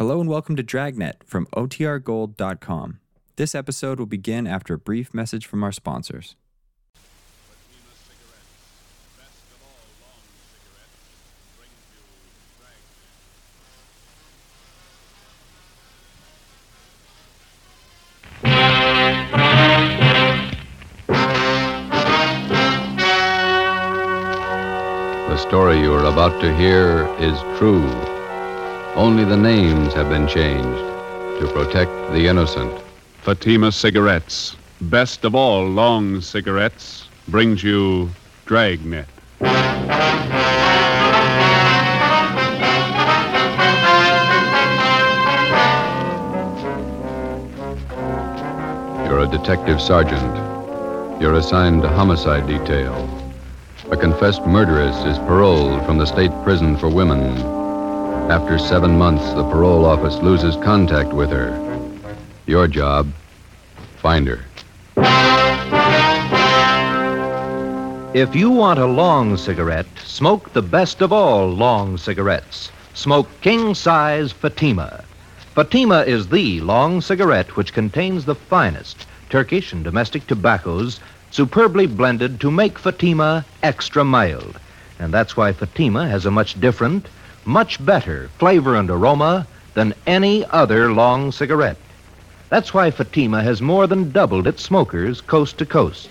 Hello and welcome to Dragnet from OTRGold.com. This episode will begin after a brief message from our sponsors. The story you are about to hear is true. Only the names have been changed to protect the innocent. Fatima Cigarettes, best of all long cigarettes, brings you Dragnet. You're a detective sergeant. You're assigned to homicide detail. A confessed murderess is paroled from the state prison for women. After seven months, the parole office loses contact with her. Your job, find her. If you want a long cigarette, smoke the best of all long cigarettes. Smoke king size Fatima. Fatima is the long cigarette which contains the finest Turkish and domestic tobaccos superbly blended to make Fatima extra mild. And that's why Fatima has a much different, much better flavor and aroma than any other long cigarette. That's why Fatima has more than doubled its smokers coast to coast.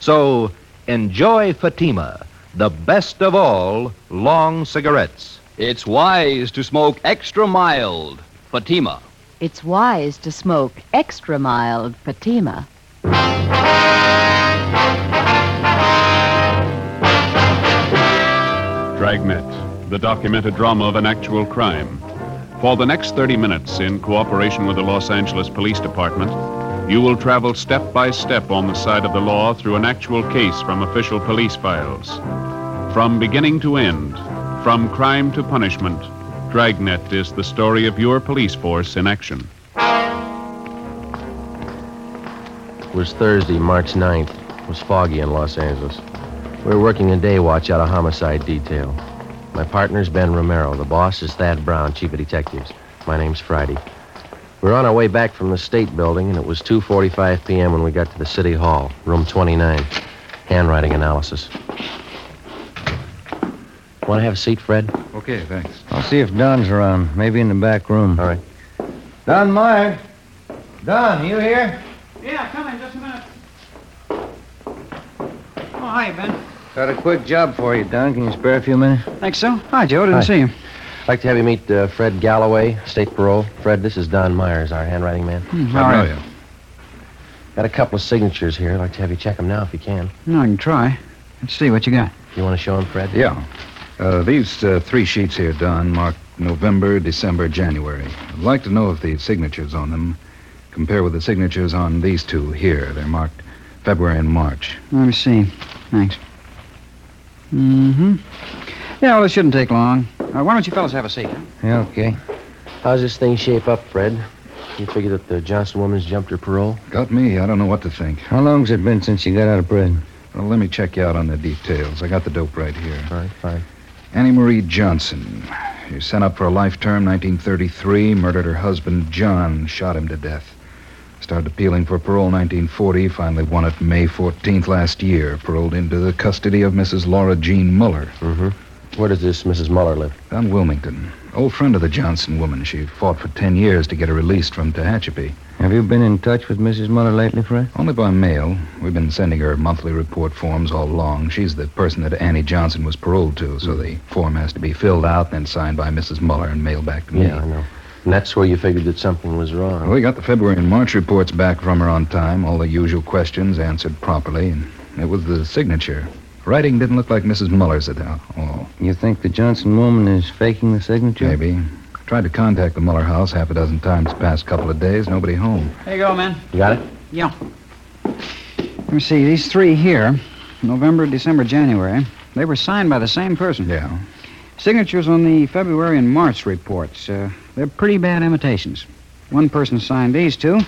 So enjoy Fatima, the best of all long cigarettes. It's wise to smoke extra mild. Fatima. It's wise to smoke extra mild Fatima. Dragnet, the documented drama of an actual crime. For the next 30 minutes, in cooperation with the Los Angeles Police Department, you will travel step by step on the side of the law through an actual case from official police files. From beginning to end, from crime to punishment, Dragnet is the story of your police force in action. It was Thursday, March 9th. It was foggy in Los Angeles. We were working a day watch out of homicide detail. My partner's Ben Romero. The boss is Thad Brown, chief of detectives. My name's Friday. We were on our way back from the state building, and it was 2.45 p.m. when we got to the city hall, room 29. Handwriting analysis. Want to have a seat, Fred? Okay, thanks. I'll see if Don's around. Maybe in the back room. All right. Don Meyer. Don, you here? Yeah, come in just a minute. Oh, hi, Ben. Got a quick job for you, Don. Can you spare a few minutes? Think so? Hi, Joe. Didn't Hi. see you. I'd like to have you meet uh, Fred Galloway, state parole. Fred, this is Don Myers, our handwriting man. Hmm, I all know you. Got a couple of signatures here. I'd like to have you check them now if you can. No, I can try. Let's see what you got. You want to show him, Fred? Yeah. Uh, these uh, three sheets here, Don, marked November, December, January. I'd like to know if the signatures on them compare with the signatures on these two here. They're marked February and March. Let me see. Thanks. Mm-hmm. Yeah, well, it shouldn't take long. Uh, why don't you fellas have a seat? Yeah, okay. How's this thing shape up, Fred? You figure that the Johnson woman's jumped her parole? Got me. I don't know what to think. How long's it been since you got out of prison? Well, let me check you out on the details. I got the dope right here. All right, fine. Annie Marie Johnson. She was sent up for a life term, 1933. Murdered her husband, John. Shot him to death. Started appealing for parole 1940. Finally won it May 14th last year. Paroled into the custody of Mrs. Laura Jean Muller. Mm-hmm. Where does this Mrs. Muller live? Down Wilmington. Old friend of the Johnson woman. She fought for 10 years to get her released from Tehachapi. Have you been in touch with Mrs. Muller lately, Fred? Only by mail. We've been sending her monthly report forms all along. She's the person that Annie Johnson was paroled to, so the form has to be filled out, then signed by Mrs. Muller and mailed back to me. Yeah, I know. And that's where you figured that something was wrong. Well, we got the February and March reports back from her on time, all the usual questions answered properly, and it was the signature. Writing didn't look like Mrs. Muller's at all. You think the Johnson woman is faking the signature? Maybe. Tried to contact the Muller house half a dozen times the past couple of days. Nobody home. There you go, man. You got it? Yeah. Let me see. These three here, November, December, January, they were signed by the same person. Yeah. Signatures on the February and March reports. Uh, they're pretty bad imitations. One person signed these two,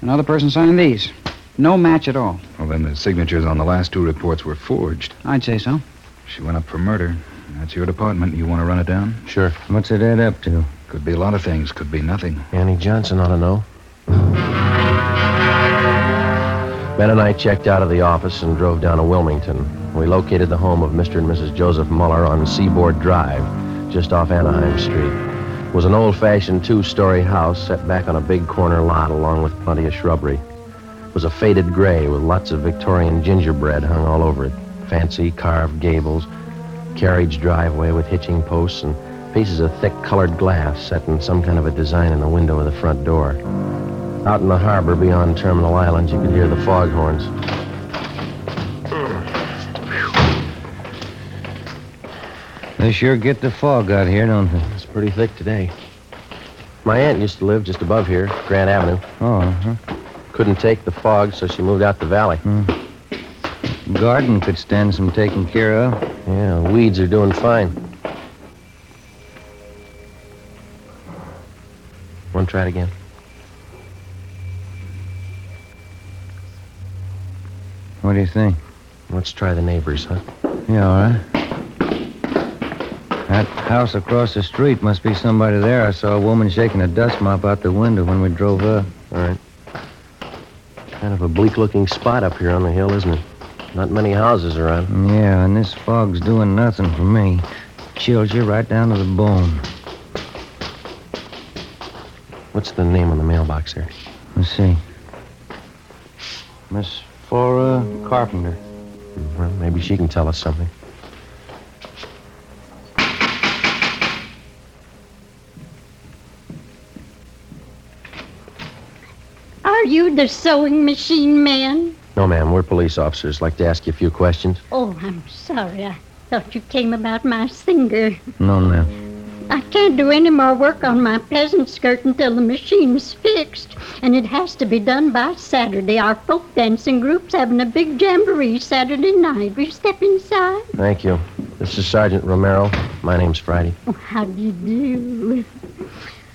another person signed these. No match at all. Well, then the signatures on the last two reports were forged. I'd say so. She went up for murder. That's your department. You want to run it down? Sure. What's it add up to? Could be a lot of things. Could be nothing. Annie Johnson ought to know. Ben and I checked out of the office and drove down to Wilmington. We located the home of Mr. and Mrs. Joseph Muller on Seaboard Drive, just off Anaheim Street. It was an old-fashioned two-story house set back on a big corner lot along with plenty of shrubbery. It was a faded gray with lots of Victorian gingerbread hung all over it. Fancy carved gables, carriage driveway with hitching posts, and pieces of thick colored glass set in some kind of a design in the window of the front door. Out in the harbor beyond Terminal Island, you could hear the foghorns. They sure get the fog out here, don't they? It's pretty thick today. My aunt used to live just above here, Grant Avenue. Oh, uh-huh. Couldn't take the fog, so she moved out the valley. Garden could stand some taking care of. Yeah, weeds are doing fine. Want to try it again? What do you think? Let's try the neighbors, huh? Yeah, all right. That house across the street must be somebody there. I saw a woman shaking a dust mop out the window when we drove up. All right. Kind of a bleak-looking spot up here on the hill, isn't it? Not many houses around. Yeah, and this fog's doing nothing for me. Chills you right down to the bone. What's the name on the mailbox there? Let's see. Miss Flora Carpenter. Hmm, well, maybe she can tell us something. Are you the sewing machine man? No, ma'am. We're police officers. Like to ask you a few questions. Oh, I'm sorry. I thought you came about my singer. No, ma'am. I can't do any more work on my peasant skirt until the machine's fixed. And it has to be done by Saturday. Our folk dancing group's having a big jamboree Saturday night. You step inside? Thank you. This is Sergeant Romero. My name's Friday. Oh, how do you do?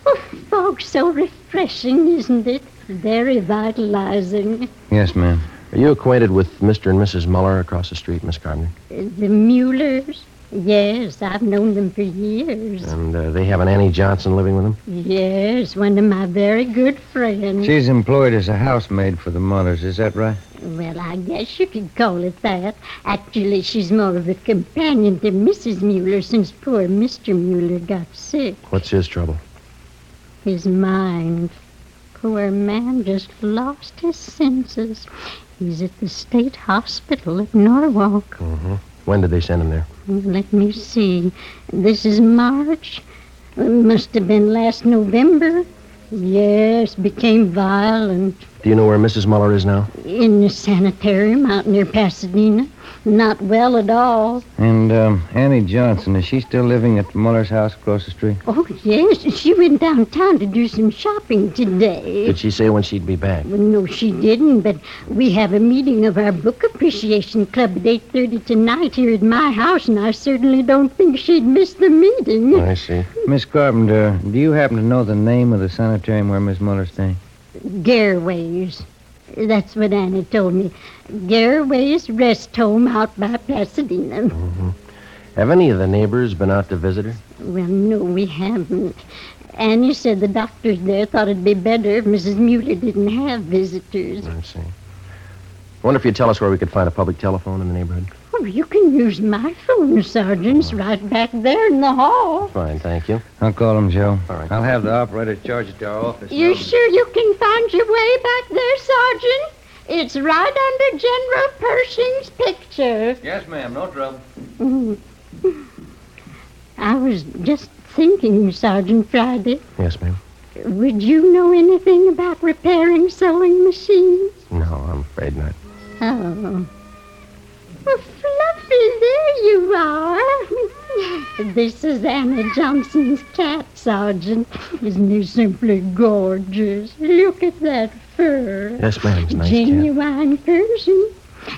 Oh, fog's so refreshing, isn't it? Very vitalizing. Yes, ma'am. Are you acquainted with Mr. and Mrs. Muller across the street, Miss Carpenter? The Muellers? Yes, I've known them for years. And uh, they have an Annie Johnson living with them? Yes, one of my very good friends. She's employed as a housemaid for the Mullers, is that right? Well, I guess you could call it that. Actually, she's more of a companion to Mrs. Mueller since poor Mr. Mueller got sick. What's his trouble? His mind. Poor man just lost his senses. He's at the state hospital at Norwalk. Mm-hmm. When did they send him there? Let me see. This is March. It must have been last November. Yes, became violent. Do you know where Mrs. Muller is now? In the sanitarium out near Pasadena. Not well at all. And um, Annie Johnson, is she still living at Muller's house across the street? Oh, yes. She went downtown to do some shopping today. Did she say when she'd be back? Well, no, she didn't, but we have a meeting of our book appreciation club at 8.30 tonight here at my house, and I certainly don't think she'd miss the meeting. I see. Miss Carpenter, do you happen to know the name of the sanitarium where Miss Muller's staying? Garways. That's what Annie told me. Garways Rest Home out by Pasadena. Mm-hmm. Have any of the neighbors been out to visit her? Well, no, we haven't. Annie said the doctors there thought it'd be better if Mrs. Mueller didn't have visitors. I see. I wonder if you'd tell us where we could find a public telephone in the neighborhood. Oh, you can use my phone, Sergeant's right back there in the hall. Fine, thank you. I'll call him, Joe. All right. I'll have the operator charge it to our office. You sure you can find your way back there, Sergeant? It's right under General Pershing's picture. Yes, ma'am. No trouble. Mm. I was just thinking, Sergeant Friday. Yes, ma'am. Would you know anything about repairing sewing machines? No, I'm afraid not. Oh. There you are. this is Anna Johnson's cat, Sergeant. Isn't he simply gorgeous? Look at that fur. Yes, ma'am. It's nice cat. Genuine Persian.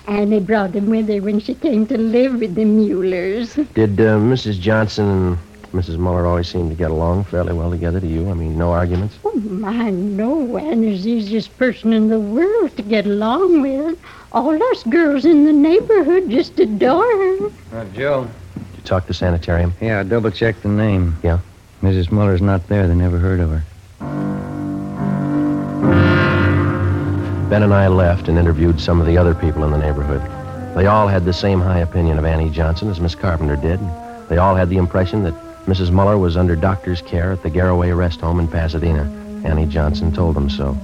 Annie brought him with her when she came to live with the Muellers. Did uh, Mrs. Johnson and Mrs. Muller always seem to get along fairly well together to you? I mean, no arguments? Oh, my, no. Annie's the easiest person in the world to get along with. All us girls in the neighborhood just adore her. Uh, Joe. Did you talk to sanitarium? Yeah, I double checked the name. Yeah? Mrs. Muller's not there. They never heard of her. Ben and I left and interviewed some of the other people in the neighborhood. They all had the same high opinion of Annie Johnson as Miss Carpenter did. They all had the impression that Mrs. Muller was under doctor's care at the Garraway Rest Home in Pasadena. Annie Johnson told them so.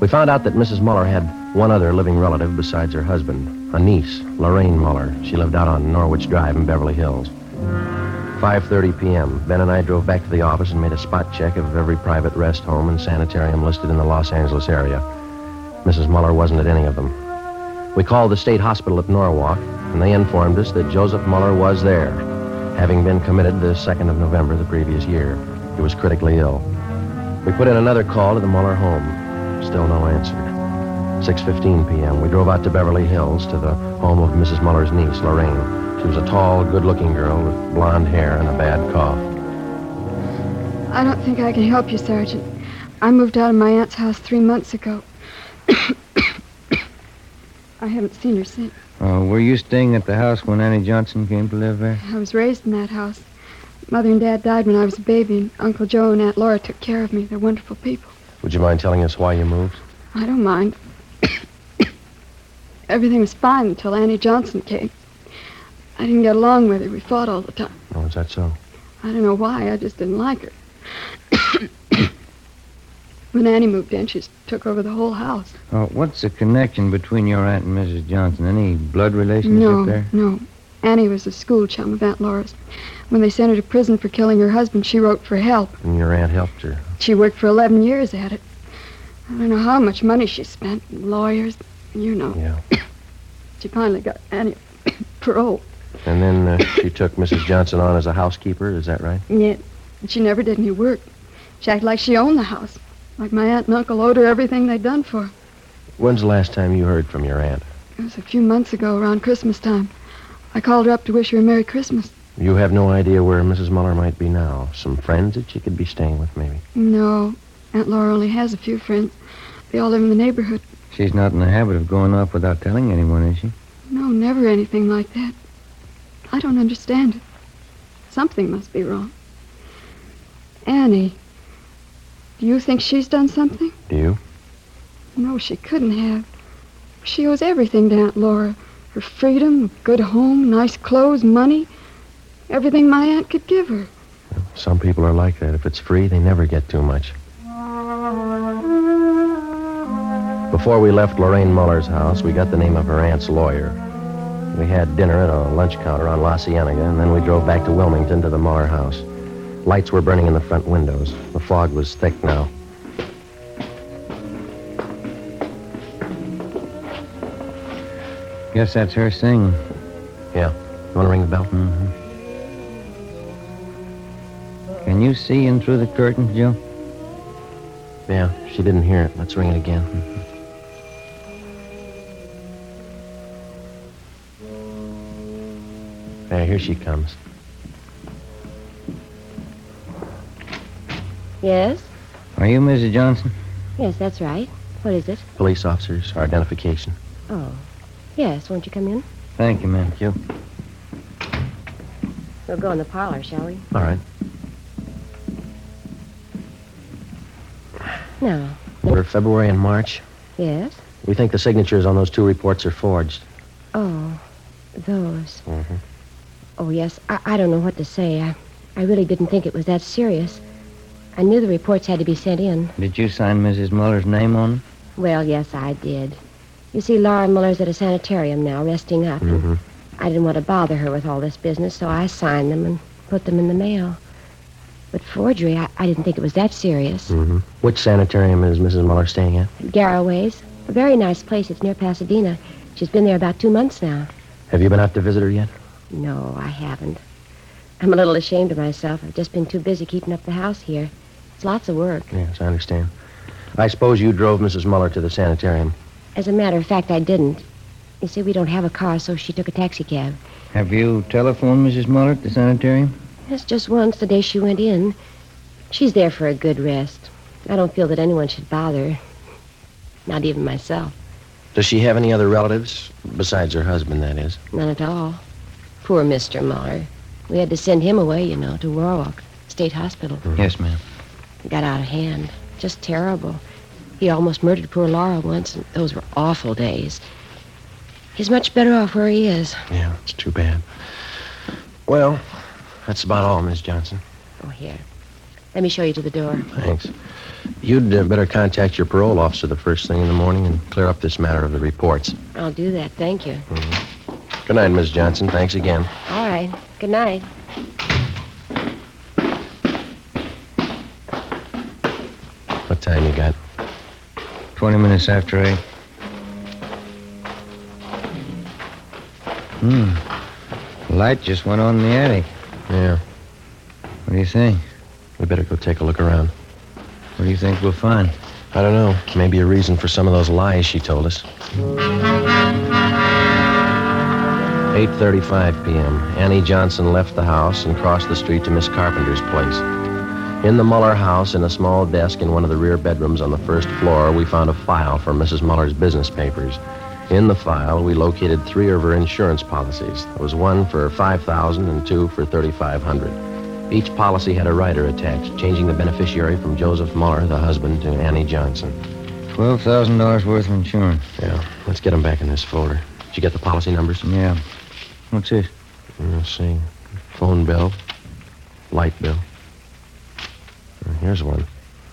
We found out that Mrs. Muller had one other living relative besides her husband, a niece, Lorraine Muller. She lived out on Norwich Drive in Beverly Hills. 5.30 p.m., Ben and I drove back to the office and made a spot check of every private rest home and sanitarium listed in the Los Angeles area. Mrs. Muller wasn't at any of them. We called the state hospital at Norwalk, and they informed us that Joseph Muller was there, having been committed the 2nd of November the previous year. He was critically ill. We put in another call to the Muller home. Still no answer. 6.15 p.m., we drove out to Beverly Hills to the home of Mrs. Muller's niece, Lorraine. She was a tall, good-looking girl with blonde hair and a bad cough. I don't think I can help you, Sergeant. I moved out of my aunt's house three months ago. I haven't seen her since. Uh, were you staying at the house when Annie Johnson came to live there? I was raised in that house. Mother and Dad died when I was a baby, and Uncle Joe and Aunt Laura took care of me. They're wonderful people. Would you mind telling us why you moved? I don't mind. Everything was fine until Annie Johnson came. I didn't get along with her. We fought all the time. Oh, is that so? I don't know why. I just didn't like her. when Annie moved in, she took over the whole house. Uh, what's the connection between your aunt and Mrs. Johnson? Any blood relationship no, there? no. Annie was a school chum of Aunt Laura's. When they sent her to prison for killing her husband, she wrote for help. And your aunt helped her. She worked for 11 years at it. I don't know how much money she spent. Lawyers, you know. Yeah. She finally got Annie parole. And then uh, she took Mrs. Johnson on as a housekeeper, is that right? Yet, she never did any work. She acted like she owned the house. Like my aunt and uncle owed her everything they'd done for her. When's the last time you heard from your aunt? It was a few months ago, around Christmas time. I called her up to wish her a Merry Christmas. You have no idea where Mrs. Muller might be now. Some friends that she could be staying with, maybe. No, Aunt Laura only has a few friends. They all live in the neighborhood. She's not in the habit of going off without telling anyone, is she? No, never anything like that. I don't understand it. Something must be wrong. Annie, do you think she's done something? Do you? No, she couldn't have. She owes everything to Aunt Laura. Her freedom, a good home, nice clothes, money. Everything my aunt could give her. Some people are like that. If it's free, they never get too much. Before we left Lorraine Muller's house, we got the name of her aunt's lawyer. We had dinner at a lunch counter on La Cienega, and then we drove back to Wilmington to the Muller house. Lights were burning in the front windows. The fog was thick now. Guess that's her singing. Yeah. You want to ring the bell? Mm-hmm. Can you see in through the curtains, Joe? Yeah, she didn't hear it. Let's ring it again. There, here she comes. Yes? Are you Mrs. Johnson? Yes, that's right. What is it? Police officers, our identification. Oh. Yes, won't you come in? Thank you, ma'am. Thank you. We'll go in the parlor, shall we? All right. Now. For February and March, Yes? we think the signatures on those two reports are forged. Oh, those. Mm-hmm. Oh, yes. I, I don't know what to say. I, I really didn't think it was that serious. I knew the reports had to be sent in. Did you sign Mrs. Muller's name on them? Well, yes, I did. You see, Laura Muller's at a sanitarium now, resting up. and Mm-hmm. I didn't want to bother her with all this business, so I signed them and put them in the mail. But forgery, I, I didn't think it was that serious. Mm-hmm. Which sanitarium is Mrs. Muller staying at? Garraway's. A very nice place. It's near Pasadena. She's been there about two months now. Have you been out to visit her yet? No, I haven't. I'm a little ashamed of myself. I've just been too busy keeping up the house here. It's lots of work. Yes, I understand. I suppose you drove Mrs. Muller to the sanitarium. As a matter of fact, I didn't. You see, we don't have a car, so she took a taxicab. Have you telephoned Mrs. Muller at the sanitarium? Yes, just once, the day she went in. She's there for a good rest. I don't feel that anyone should bother her. Not even myself. Does she have any other relatives? Besides her husband, that is. None at all. Poor Mr. Muller. We had to send him away, you know, to Norwalk. state hospital. Yes, ma'am. It got out of hand. Just terrible. He almost murdered poor Laura once, and those were awful days. He's much better off where he is. Yeah, it's too bad. Well, that's about all, Miss Johnson. Oh, here. Let me show you to the door. Thanks. You'd uh, better contact your parole officer the first thing in the morning and clear up this matter of the reports. I'll do that. Thank you. Good night, Miss Johnson. Thanks again. All right. Good night. What time you got? Twenty minutes after eight. Hmm. Light just went on in the attic. Yeah. What do you think? We better go take a look around. What do you think we'll find? I don't know. Maybe a reason for some of those lies she told us. 8.35 p.m. Annie Johnson left the house and crossed the street to Miss Carpenter's place. In the Muller house, in a small desk in one of the rear bedrooms on the first floor, we found a file for Mrs. Muller's business papers. In the file, we located three of her insurance policies. There was one for 5000 and two for 3500 Each policy had a rider attached, changing the beneficiary from Joseph Muller, the husband, to Annie Johnson. Twelve thousand dollars worth of insurance. Yeah, let's get them back in this folder. Did you get the policy numbers? Yeah. What's this? Let's see. Phone bill, light bill. Uh, Here's one.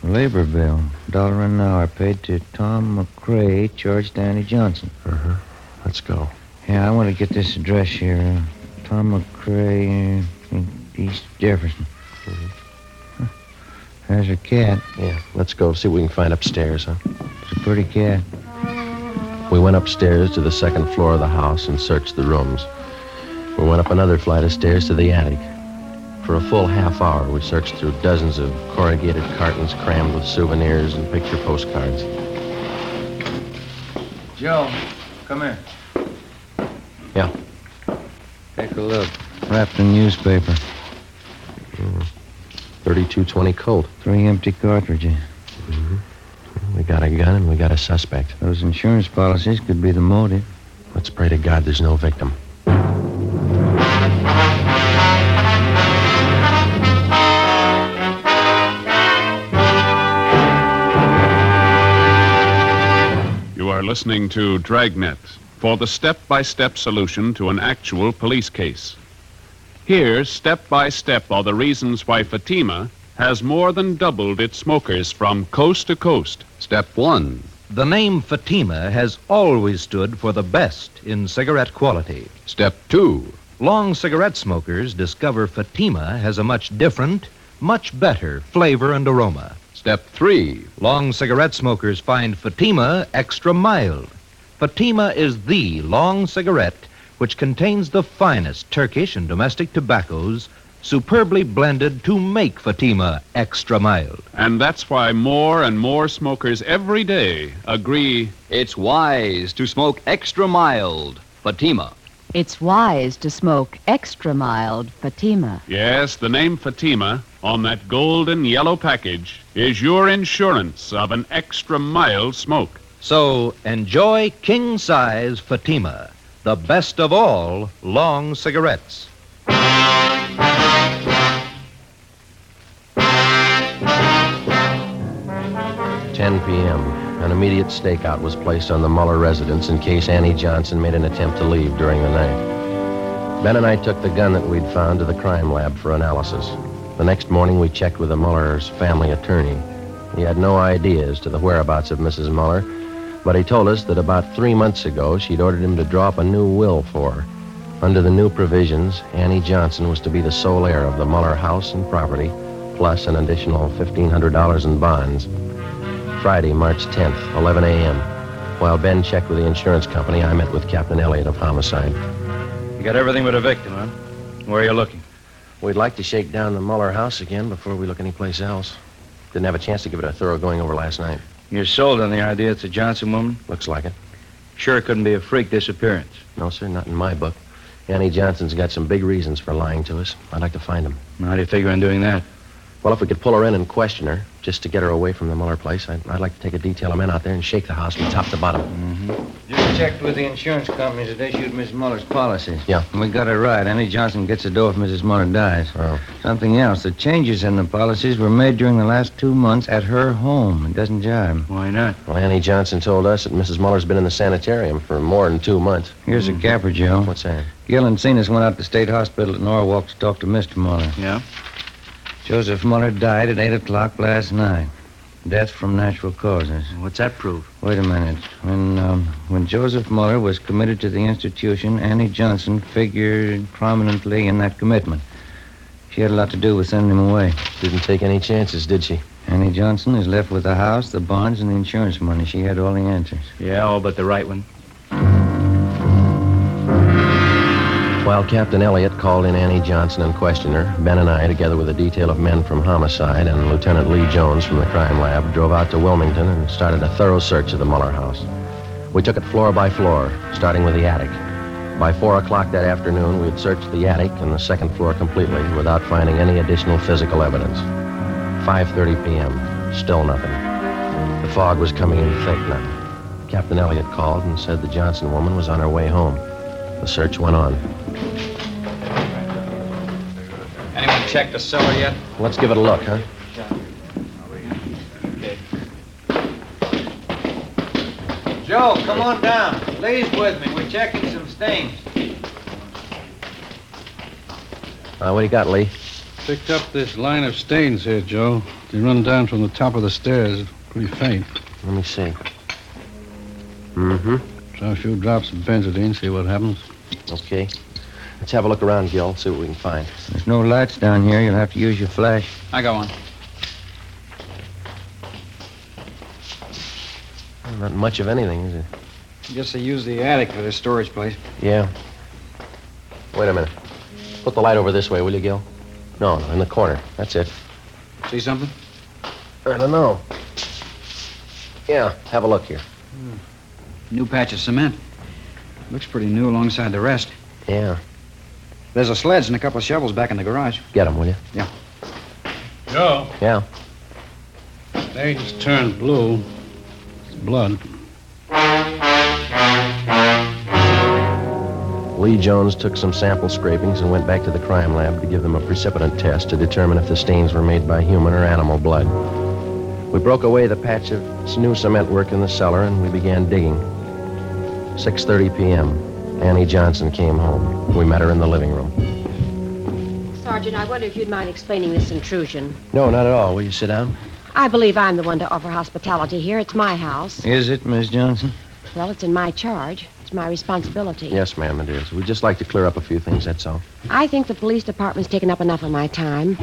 Labor bill. Dollar an hour paid to Tom McCrae, charged to Annie Johnson. Uh-huh. Let's go. Yeah, I want to get this address here. Uh, Tom McCrae, uh, in East Jefferson. Huh. There's her cat. Yeah, let's go see what we can find upstairs, huh? It's a pretty cat. We went upstairs to the second floor of the house and searched the rooms. We went up another flight of stairs to the attic. For a full half hour, we searched through dozens of corrugated cartons crammed with souvenirs and picture postcards. Joe, come here. Yeah. Take a look. Wrapped in newspaper. Mm-hmm. 3220 Colt. Three empty cartridges. Mm-hmm. We got a gun and we got a suspect. Those insurance policies could be the motive. Let's pray to God there's no victim. Listening to Dragnet for the step by step solution to an actual police case. Here, step by step, are the reasons why Fatima has more than doubled its smokers from coast to coast. Step one. The name Fatima has always stood for the best in cigarette quality. Step two. Long cigarette smokers discover Fatima has a much different, much better flavor and aroma. Step three. Long cigarette smokers find Fatima extra mild. Fatima is the long cigarette which contains the finest Turkish and domestic tobaccos superbly blended to make Fatima extra mild. And that's why more and more smokers every day agree It's wise to smoke extra mild. Fatima. It's wise to smoke extra mild Fatima. yes, the name Fatima on that golden yellow package is your insurance of an extra mild smoke. So enjoy king size Fatima, the best of all long cigarettes. 10 p.m. An immediate stakeout was placed on the Muller residence in case Annie Johnson made an attempt to leave during the night. Ben and I took the gun that we'd found to the crime lab for analysis. The next morning, we checked with the Muller's family attorney. He had no idea as to the whereabouts of Mrs. Muller, but he told us that about three months ago, she'd ordered him to draw up a new will for her. Under the new provisions, Annie Johnson was to be the sole heir of the Muller house and property, plus an additional $1,500 in bonds. Friday, March 10th, 11 a.m. While Ben checked with the insurance company, I met with Captain Elliott of Homicide. You got everything but a victim, huh? Where are you looking? We'd like to shake down the Muller house again before we look anyplace else. Didn't have a chance to give it a thorough going over last night. You're sold on the idea it's a Johnson woman? Looks like it. Sure it couldn't be a freak disappearance. No, sir, not in my book. Annie Johnson's got some big reasons for lying to us. I'd like to find them. How do you figure on doing that? Well, if we could pull her in and question her, just to get her away from the Muller place, I'd, I'd like to take a detail of men out there and shake the house from top to bottom. Mm-hmm. Just checked with the insurance companies that issued Miss Muller's policies. Yeah. And we got it right. Annie Johnson gets the dough if Mrs. Muller dies. Oh. Something else. The changes in the policies were made during the last two months at her home. It doesn't jibe. Why not? Well, Annie Johnson told us that Mrs. Muller's been in the sanitarium for more than two months. Here's a gapper, Joe. What's that? Gil and Cenas went out to State Hospital at Norwalk to talk to Mr. Muller. Yeah? Joseph Muller died at 8 o'clock last night. Death from natural causes. What's that prove? Wait a minute. When um, when Joseph Muller was committed to the institution, Annie Johnson figured prominently in that commitment. She had a lot to do with sending him away. Didn't take any chances, did she? Annie Johnson is left with the house, the bonds, and the insurance money. She had all the answers. Yeah, all but the right one. While Captain Elliott called in Annie Johnson and questioned her, Ben and I, together with a detail of men from homicide and Lieutenant Lee Jones from the crime lab, drove out to Wilmington and started a thorough search of the Muller house. We took it floor by floor, starting with the attic. By 4 o'clock that afternoon, we had searched the attic and the second floor completely without finding any additional physical evidence. 5.30 p.m., still nothing. The fog was coming in thick now. Captain Elliott called and said the Johnson woman was on her way home. The search went on. Anyone check the cellar yet? Let's give it a look, huh? Joe, come on down. Lee's with me. We're checking some stains. Uh, what do you got, Lee? Picked up this line of stains here, Joe. They run down from the top of the stairs. Pretty faint. Let me see. Mm-hmm. Try a few drops of benzidine, see what happens. Okay. Let's have a look around, Gil, see what we can find. There's no lights down here. You'll have to use your flash. I got one. Not much of anything, is it? I Guess they use the attic for their storage place. Yeah. Wait a minute. Put the light over this way, will you, Gil? No, no, in the corner. That's it. See something? I don't know. Yeah, have a look here. Hmm. New patch of cement. Looks pretty new alongside the rest. Yeah. There's a sledge and a couple of shovels back in the garage. Get them, will you? Yeah. Joe, Yeah. stains turned blue. It's blood. Lee Jones took some sample scrapings and went back to the crime lab to give them a precipitin test to determine if the stains were made by human or animal blood. We broke away the patch of new cement work in the cellar and we began digging. 6:30 p.m. Annie Johnson came home. We met her in the living room. Sergeant, I wonder if you'd mind explaining this intrusion. No, not at all. Will you sit down? I believe I'm the one to offer hospitality here. It's my house. Is it, Miss Johnson? Well, it's in my charge. It's my responsibility. Yes, ma'am, it is. We'd just like to clear up a few things, that's all. I think the police department's taken up enough of my time.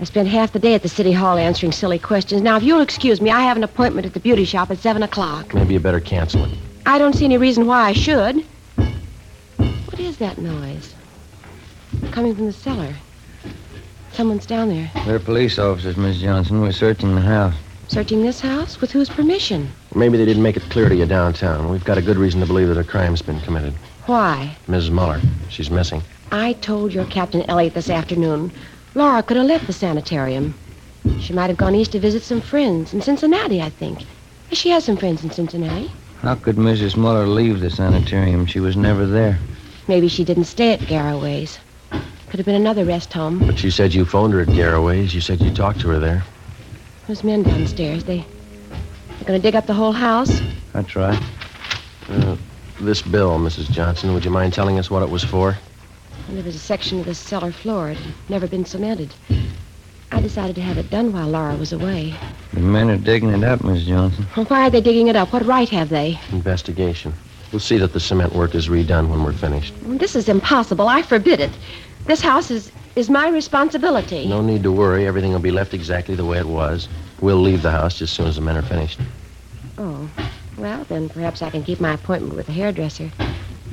I spent half the day at the city hall answering silly questions. Now, if you'll excuse me, I have an appointment at the beauty shop at 7 o'clock. Maybe you better cancel it. I don't see any reason why I should. What is that noise? Coming from the cellar. Someone's down there. They're police officers, Miss Johnson. We're searching the house. Searching this house? With whose permission? Maybe they didn't make it clear to you downtown. We've got a good reason to believe that a crime's been committed. Why? Mrs. Muller, she's missing. I told your Captain Elliott this afternoon. Laura could have left the sanitarium. She might have gone east to visit some friends in Cincinnati, I think. She has some friends in Cincinnati. How could Mrs. Muller leave the sanitarium? She was never there. Maybe she didn't stay at Garraway's. Could have been another rest home. But you said you phoned her at Garraway's. You said you talked to her there. Those men downstairs, they... They're going to dig up the whole house? That's right. Uh, this bill, Mrs. Johnson, would you mind telling us what it was for? And there was a section of the cellar floor. It had never been cemented. I decided to have it done while Laura was away. The men are digging it up, Miss Johnson. Well, why are they digging it up? What right have they? Investigation. We'll see that the cement work is redone when we're finished. This is impossible. I forbid it. This house is, is my responsibility. No need to worry. Everything will be left exactly the way it was. We'll leave the house just as soon as the men are finished. Oh, well, then perhaps I can keep my appointment with the hairdresser.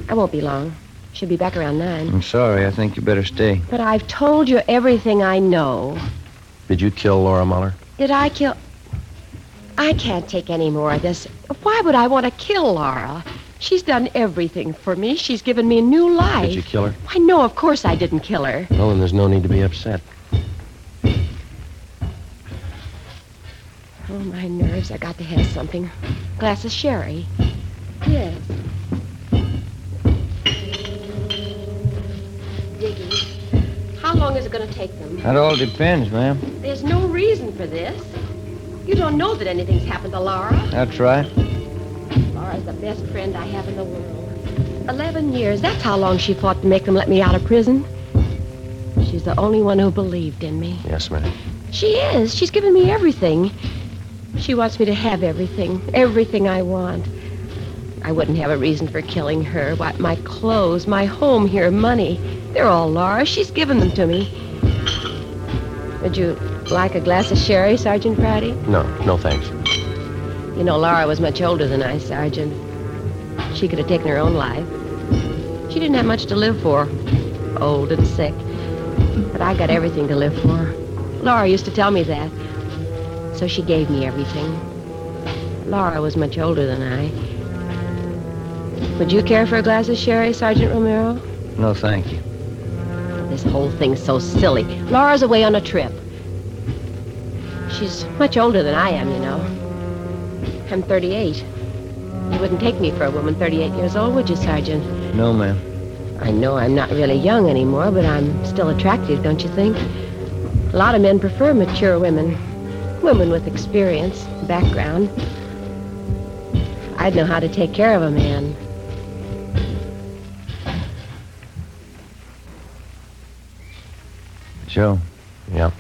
I won't be long. Should be back around nine. I'm sorry. I think you better stay. But I've told you everything I know. Did you kill Laura Muller? Did I kill... I can't take any more of this. Why would I want to kill Laura? She's done everything for me. She's given me a new life. Did you kill her? I know, of course I didn't kill her. Well, then there's no need to be upset. Oh, my nerves. I got to have something. Glass of sherry. Yes. Diggy, how long is it going to take them? That all depends, ma'am. There's no reason for this. You don't know that anything's happened to Laura. That's right. Laura's the best friend I have in the world. Eleven years. That's how long she fought to make them let me out of prison. She's the only one who believed in me. Yes, ma'am. She is. She's given me everything. She wants me to have everything. Everything I want. I wouldn't have a reason for killing her. What, my clothes, my home here, money. They're all Laura's. She's given them to me. Would you like a glass of sherry, Sergeant Friday? No, no thanks. You know, Laura was much older than I, Sergeant. She could have taken her own life. She didn't have much to live for. Old and sick. But I got everything to live for. Laura used to tell me that. So she gave me everything. Laura was much older than I. Would you care for a glass of sherry, Sergeant Romero? No, thank you. This whole thing's so silly. Laura's away on a trip. She's much older than I am, you know. I'm 38. You wouldn't take me for a woman 38 years old, would you, Sergeant? No, ma'am. I know I'm not really young anymore, but I'm still attractive, don't you think? A lot of men prefer mature women. Women with experience, background. I'd know how to take care of a man. Joe. Yep.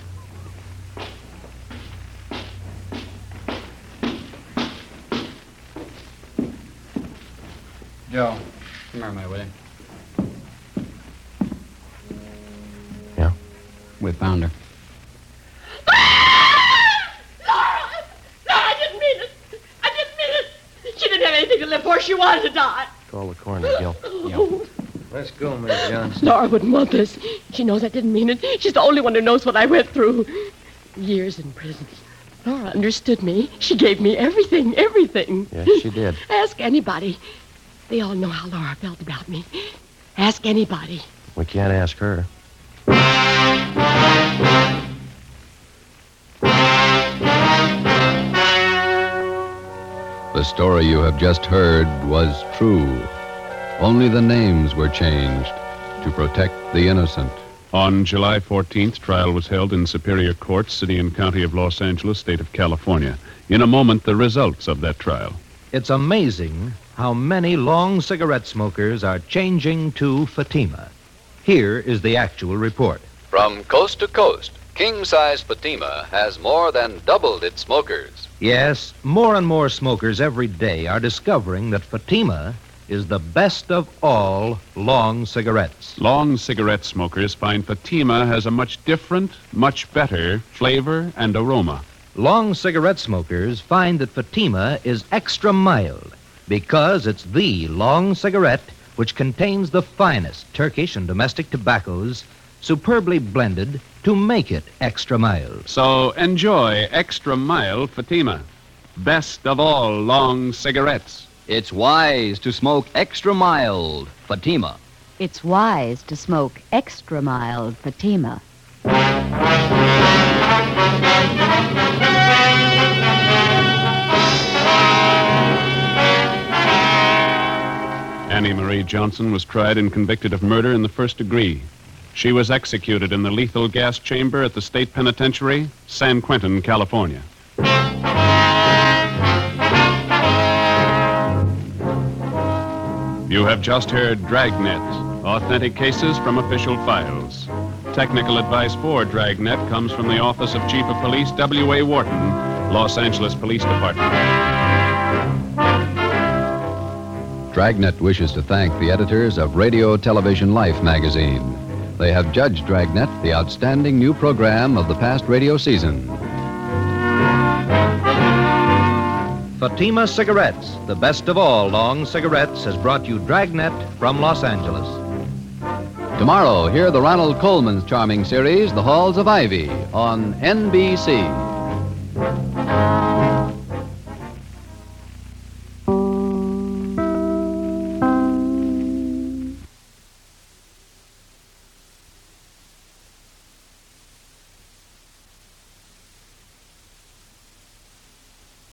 Coroner, Gil. Let's go, Miss Johnson. Laura wouldn't want this. She knows I didn't mean it. She's the only one who knows what I went through. Years in prison. Laura understood me. She gave me everything, everything. Yes, she did. Ask anybody. They all know how Laura felt about me. Ask anybody. We can't ask her. The story you have just heard was true. Only the names were changed to protect the innocent. On July 14th, trial was held in Superior Court, City and County of Los Angeles, State of California. In a moment, the results of that trial. It's amazing how many long cigarette smokers are changing to Fatima. Here is the actual report. From coast to coast, king size Fatima has more than doubled its smokers. Yes, more and more smokers every day are discovering that Fatima is the best of all long cigarettes. Long cigarette smokers find Fatima has a much different, much better flavor and aroma. Long cigarette smokers find that Fatima is extra mild because it's the long cigarette which contains the finest Turkish and domestic tobaccos superbly blended to make it extra mild. So enjoy extra mild Fatima. Best of all long cigarettes. It's wise to smoke extra mild Fatima. It's wise to smoke extra mild Fatima. Annie Marie Johnson was tried and convicted of murder in the first degree. She was executed in the lethal gas chamber at the state penitentiary, San Quentin, California. You have just heard Dragnet, authentic cases from official files. Technical advice for Dragnet comes from the Office of Chief of Police W.A. Worton, Los Angeles Police Department. Dragnet wishes to thank the editors of Radio Television Life magazine. They have judged Dragnet the outstanding new program of the past radio season. Fatima Cigarettes, the best of all long cigarettes, has brought you Dragnet from Los Angeles. Tomorrow, hear the Ronald Colman's charming series, The Halls of Ivy, on NBC.